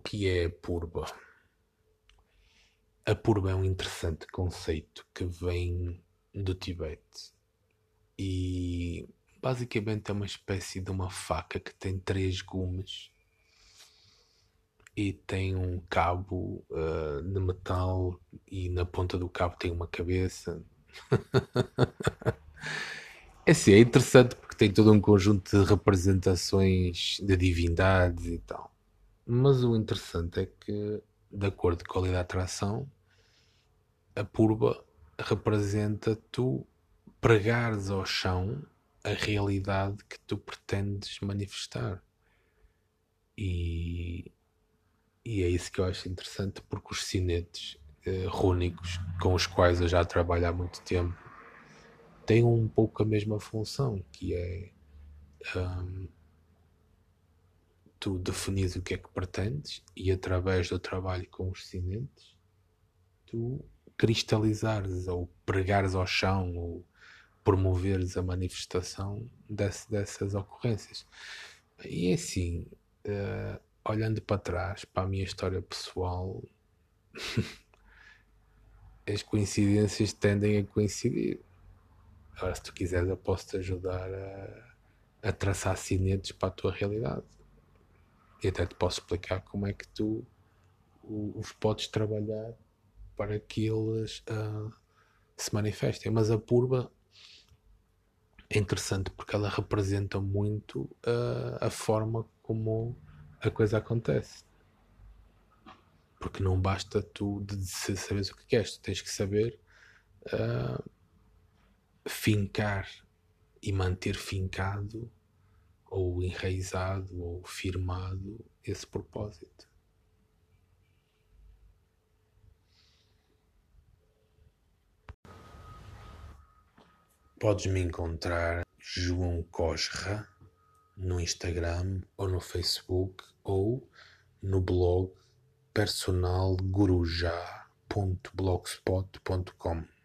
que é a purba? A purba é um interessante conceito que vem do Tibete e basicamente é uma espécie de uma faca que tem três gumes e tem um cabo uh, de metal e na ponta do cabo tem uma cabeça. é assim, é interessante porque tem todo um conjunto de representações de divindades e tal. Mas o interessante é que, de acordo com a lei da atração, a purba representa tu pregares ao chão a realidade que tu pretendes manifestar. E, e é isso que eu acho interessante, porque os sinetes eh, rúnicos, com os quais eu já trabalho há muito tempo, têm um pouco a mesma função, que é um, tu definis o que é que pretendes e através do trabalho com os sinentes tu cristalizares ou pregares ao chão ou promoveres a manifestação desse, dessas ocorrências. E é assim, uh, olhando para trás, para a minha história pessoal, as coincidências tendem a coincidir. Agora, se tu quiseres, eu posso te ajudar a, a traçar sinetes para a tua realidade. E até te posso explicar como é que tu os podes trabalhar para que eles uh, se manifestem. Mas a purba é interessante porque ela representa muito uh, a forma como a coisa acontece. Porque não basta tu de saberes o que queres, tu tens que saber uh, fincar e manter fincado ou enraizado ou firmado esse propósito. Podes me encontrar João Cosra no Instagram ou no Facebook ou no blog personalguruja.blogspot.com